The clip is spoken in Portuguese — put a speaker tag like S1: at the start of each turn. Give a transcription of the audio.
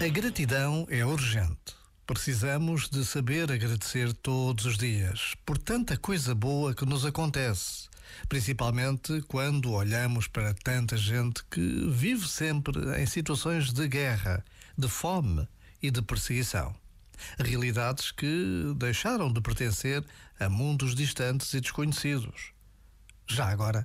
S1: A gratidão é urgente. Precisamos de saber agradecer todos os dias por tanta coisa boa que nos acontece, principalmente quando olhamos para tanta gente que vive sempre em situações de guerra, de fome e de perseguição. Realidades que deixaram de pertencer a mundos distantes e desconhecidos. Já agora,